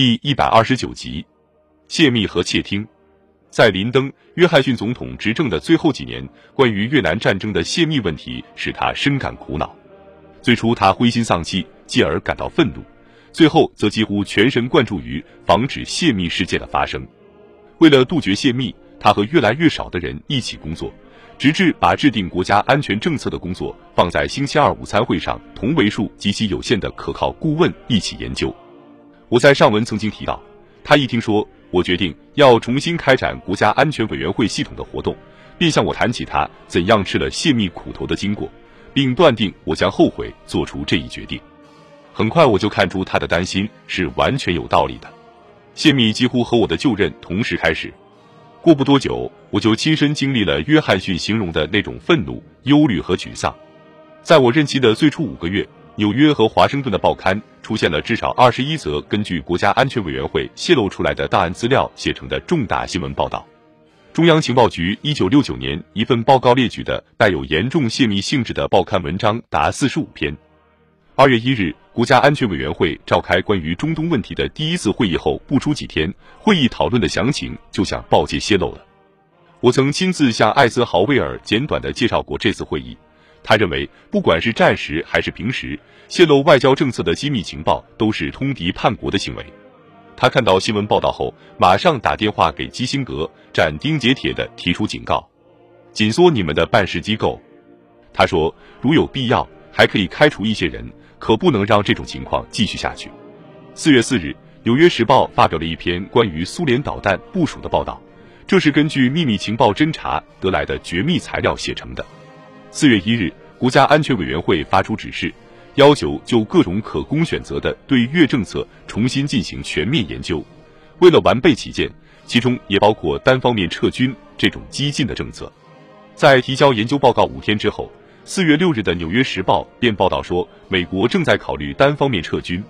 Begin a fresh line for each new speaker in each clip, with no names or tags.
第一百二十九集，泄密和窃听。在林登·约翰逊总统执政的最后几年，关于越南战争的泄密问题使他深感苦恼。最初他灰心丧气，继而感到愤怒，最后则几乎全神贯注于防止泄密事件的发生。为了杜绝泄密，他和越来越少的人一起工作。直至把制定国家安全政策的工作放在星期二午餐会上，同为数极其有限的可靠顾问一起研究。我在上文曾经提到，他一听说我决定要重新开展国家安全委员会系统的活动，便向我谈起他怎样吃了泄密苦头的经过，并断定我将后悔做出这一决定。很快我就看出他的担心是完全有道理的。泄密几乎和我的就任同时开始。过不多久，我就亲身经历了约翰逊形容的那种愤怒、忧虑和沮丧。在我任期的最初五个月，纽约和华盛顿的报刊出现了至少二十一则根据国家安全委员会泄露出来的档案资料写成的重大新闻报道。中央情报局一九六九年一份报告列举的带有严重泄密性质的报刊文章达四十五篇。二月一日，国家安全委员会召开关于中东问题的第一次会议后不出几天，会议讨论的详情就向报界泄露了。我曾亲自向艾森豪威尔简短的介绍过这次会议。他认为，不管是战时还是平时，泄露外交政策的机密情报都是通敌叛国的行为。他看到新闻报道后，马上打电话给基辛格，斩钉截铁的提出警告：紧缩你们的办事机构。他说，如有必要，还可以开除一些人。可不能让这种情况继续下去。四月四日，《纽约时报》发表了一篇关于苏联导弹部署的报道，这是根据秘密情报侦查得来的绝密材料写成的。四月一日，国家安全委员会发出指示，要求就各种可供选择的对越政策重新进行全面研究。为了完备起见，其中也包括单方面撤军这种激进的政策。在提交研究报告五天之后。四月六日的《纽约时报》便报道说，美国正在考虑单方面撤军，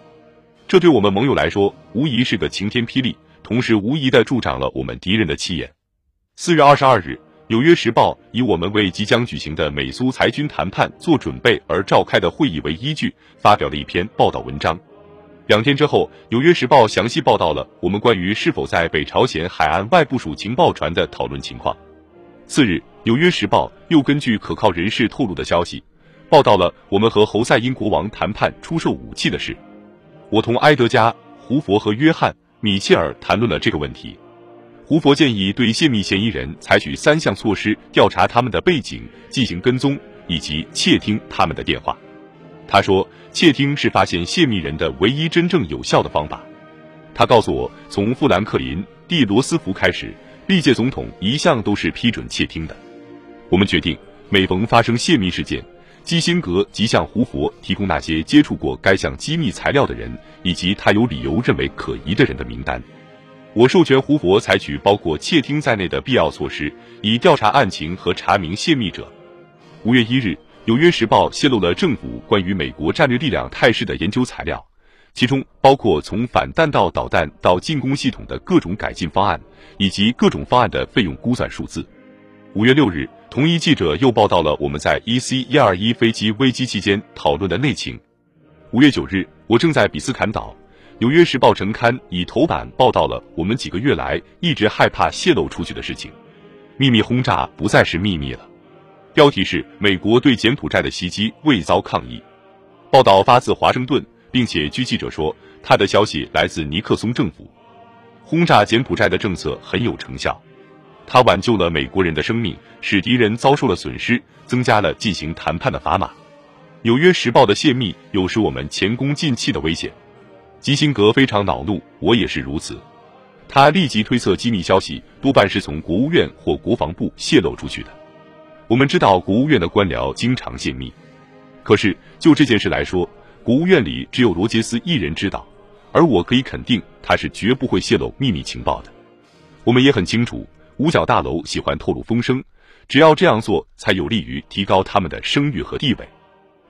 这对我们盟友来说无疑是个晴天霹雳，同时无疑的助长了我们敌人的气焰。四月二十二日，《纽约时报》以我们为即将举行的美苏裁军谈判做准备而召开的会议为依据，发表了一篇报道文章。两天之后，《纽约时报》详细报道了我们关于是否在北朝鲜海岸外部署情报船的讨论情况。次日。《纽约时报》又根据可靠人士透露的消息，报道了我们和侯赛因国王谈判出售武器的事。我同埃德加·胡佛和约翰·米切尔谈论了这个问题。胡佛建议对泄密嫌疑人采取三项措施：调查他们的背景，进行跟踪，以及窃听他们的电话。他说，窃听是发现泄密人的唯一真正有效的方法。他告诉我，从富兰克林·蒂罗斯福开始，历届总统一向都是批准窃听的。我们决定，每逢发生泄密事件，基辛格即向胡佛提供那些接触过该项机密材料的人以及他有理由认为可疑的人的名单。我授权胡佛采取包括窃听在内的必要措施，以调查案情和查明泄密者。五月一日，《纽约时报》泄露了政府关于美国战略力量态势的研究材料，其中包括从反弹道导弹到进攻系统的各种改进方案，以及各种方案的费用估算数字。五月六日。同一记者又报道了我们在 EC 一二一飞机危机期间讨论的内情。五月九日，我正在比斯坎岛，《纽约时报》晨刊以头版报道了我们几个月来一直害怕泄露出去的事情。秘密轰炸不再是秘密了。标题是“美国对柬埔寨的袭击未遭抗议”。报道发自华盛顿，并且据记者说，他的消息来自尼克松政府。轰炸柬埔寨的政策很有成效。它挽救了美国人的生命，使敌人遭受了损失，增加了进行谈判的砝码。《纽约时报》的泄密有使我们前功尽弃的危险。基辛格非常恼怒，我也是如此。他立即推测机密消息多半是从国务院或国防部泄露出去的。我们知道国务院的官僚经常泄密，可是就这件事来说，国务院里只有罗杰斯一人知道，而我可以肯定他是绝不会泄露秘密情报的。我们也很清楚。五角大楼喜欢透露风声，只要这样做，才有利于提高他们的声誉和地位。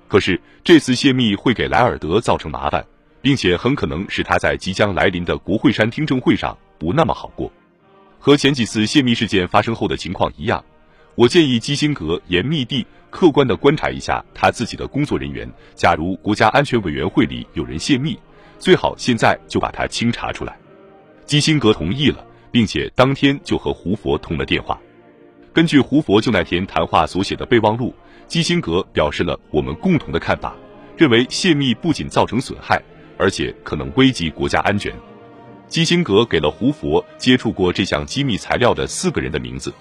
可是这次泄密会给莱尔德造成麻烦，并且很可能使他在即将来临的国会山听证会上不那么好过。和前几次泄密事件发生后的情况一样，我建议基辛格严密地、客观地观察一下他自己的工作人员。假如国家安全委员会里有人泄密，最好现在就把它清查出来。基辛格同意了，并且当天就和胡佛通了电话。根据胡佛就那天谈话所写的备忘录，基辛格表示了我们共同的看法，认为泄密不仅造成损害，而且可能危及国家安全。基辛格给了胡佛接触过这项机密材料的四个人的名字。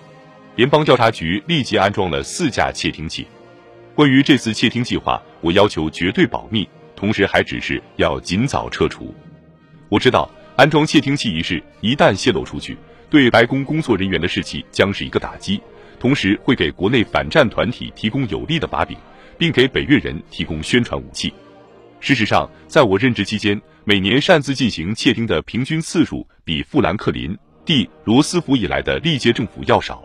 联邦调查局立即安装了四架窃听器。关于这次窃听计划，我要求绝对保密，同时还指示要尽早撤除。我知道安装窃听器一事一旦泄露出去，对白宫工作人员的士气将是一个打击，同时会给国内反战团体提供有力的把柄，并给北越人提供宣传武器。事实上，在我任职期间，每年擅自进行窃听的平均次数比富兰克林 ·D· 罗斯福以来的历届政府要少。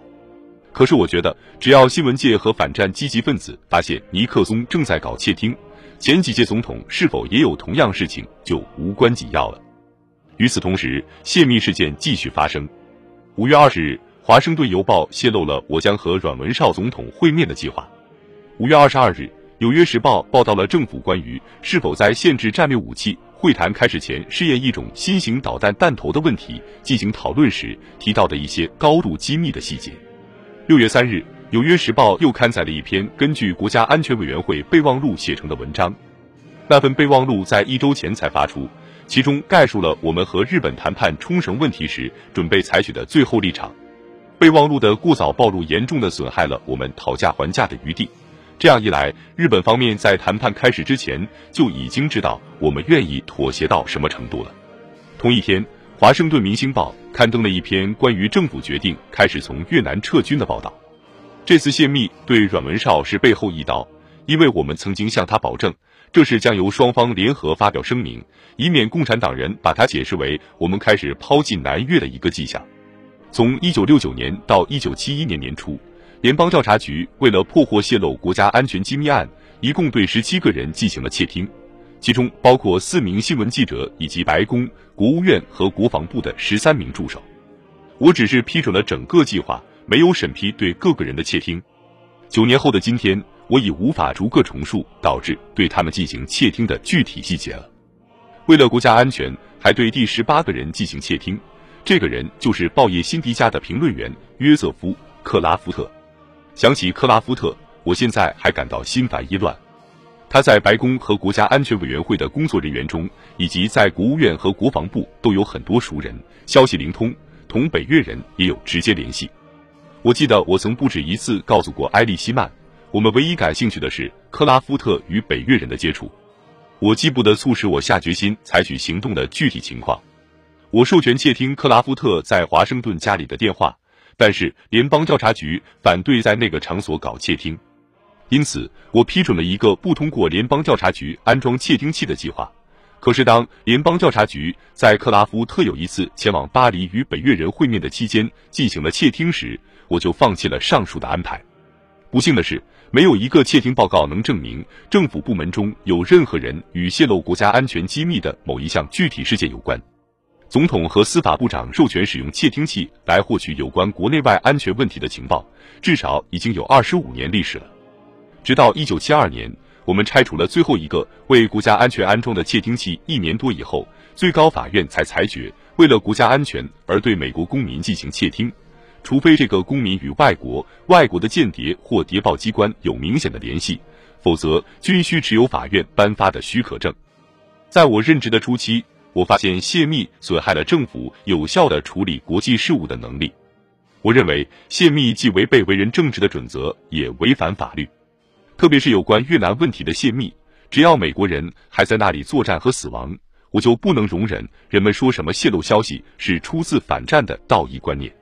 可是我觉得，只要新闻界和反战积极分子发现尼克松正在搞窃听，前几届总统是否也有同样事情就无关紧要了。与此同时，泄密事件继续发生。五月二十日，《华盛顿邮报》泄露了我将和阮文绍总统会面的计划。五月二十二日，《纽约时报》报道了政府关于是否在限制战略武器会谈开始前试验一种新型导弹弹头的问题进行讨论时提到的一些高度机密的细节。六月三日，《纽约时报》又刊载了一篇根据国家安全委员会备忘录写成的文章。那份备忘录在一周前才发出，其中概述了我们和日本谈判冲绳问题时准备采取的最后立场。备忘录的过早暴露，严重的损害了我们讨价还价的余地。这样一来，日本方面在谈判开始之前就已经知道我们愿意妥协到什么程度了。同一天。《华盛顿明星报》刊登了一篇关于政府决定开始从越南撤军的报道。这次泄密对阮文绍是背后一刀，因为我们曾经向他保证，这是将由双方联合发表声明，以免共产党人把它解释为我们开始抛弃南越的一个迹象。从1969年到1971年年初，联邦调查局为了破获泄露国家安全机密案，一共对十七个人进行了窃听。其中包括四名新闻记者以及白宫、国务院和国防部的十三名助手。我只是批准了整个计划，没有审批对各个人的窃听。九年后的今天，我已无法逐个重述导致对他们进行窃听的具体细节了。为了国家安全，还对第十八个人进行窃听。这个人就是报业辛迪加的评论员约瑟夫·克拉夫特。想起克拉夫特，我现在还感到心烦意乱。他在白宫和国家安全委员会的工作人员中，以及在国务院和国防部都有很多熟人，消息灵通，同北越人也有直接联系。我记得我曾不止一次告诉过埃利希曼，我们唯一感兴趣的是克拉夫特与北越人的接触。我记不得促使我下决心采取行动的具体情况。我授权窃听克拉夫特在华盛顿家里的电话，但是联邦调查局反对在那个场所搞窃听。因此，我批准了一个不通过联邦调查局安装窃听器的计划。可是，当联邦调查局在克拉夫特有一次前往巴黎与北越人会面的期间进行了窃听时，我就放弃了上述的安排。不幸的是，没有一个窃听报告能证明政府部门中有任何人与泄露国家安全机密的某一项具体事件有关。总统和司法部长授权使用窃听器来获取有关国内外安全问题的情报，至少已经有二十五年历史了。直到一九七二年，我们拆除了最后一个为国家安全安装的窃听器一年多以后，最高法院才裁决，为了国家安全而对美国公民进行窃听，除非这个公民与外国、外国的间谍或谍报机关有明显的联系，否则均需持有法院颁发的许可证。在我任职的初期，我发现泄密损害了政府有效的处理国际事务的能力。我认为泄密既违背为人正直的准则，也违反法律。特别是有关越南问题的泄密，只要美国人还在那里作战和死亡，我就不能容忍人们说什么泄露消息是出自反战的道义观念。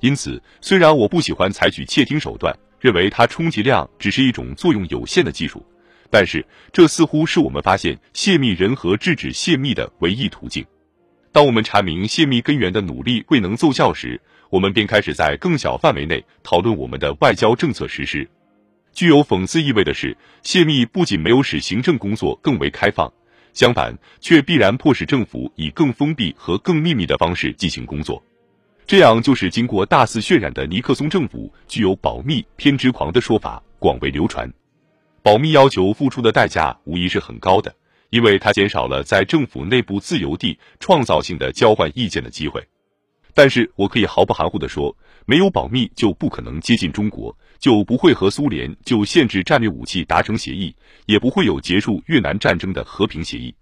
因此，虽然我不喜欢采取窃听手段，认为它充其量只是一种作用有限的技术，但是这似乎是我们发现泄密人和制止泄密的唯一途径。当我们查明泄密根源的努力未能奏效时，我们便开始在更小范围内讨论我们的外交政策实施。具有讽刺意味的是，泄密不仅没有使行政工作更为开放，相反，却必然迫使政府以更封闭和更秘密的方式进行工作。这样就是经过大肆渲染的尼克松政府具有保密偏执狂的说法广为流传。保密要求付出的代价无疑是很高的，因为它减少了在政府内部自由地创造性的交换意见的机会。但是我可以毫不含糊的说，没有保密就不可能接近中国，就不会和苏联就限制战略武器达成协议，也不会有结束越南战争的和平协议。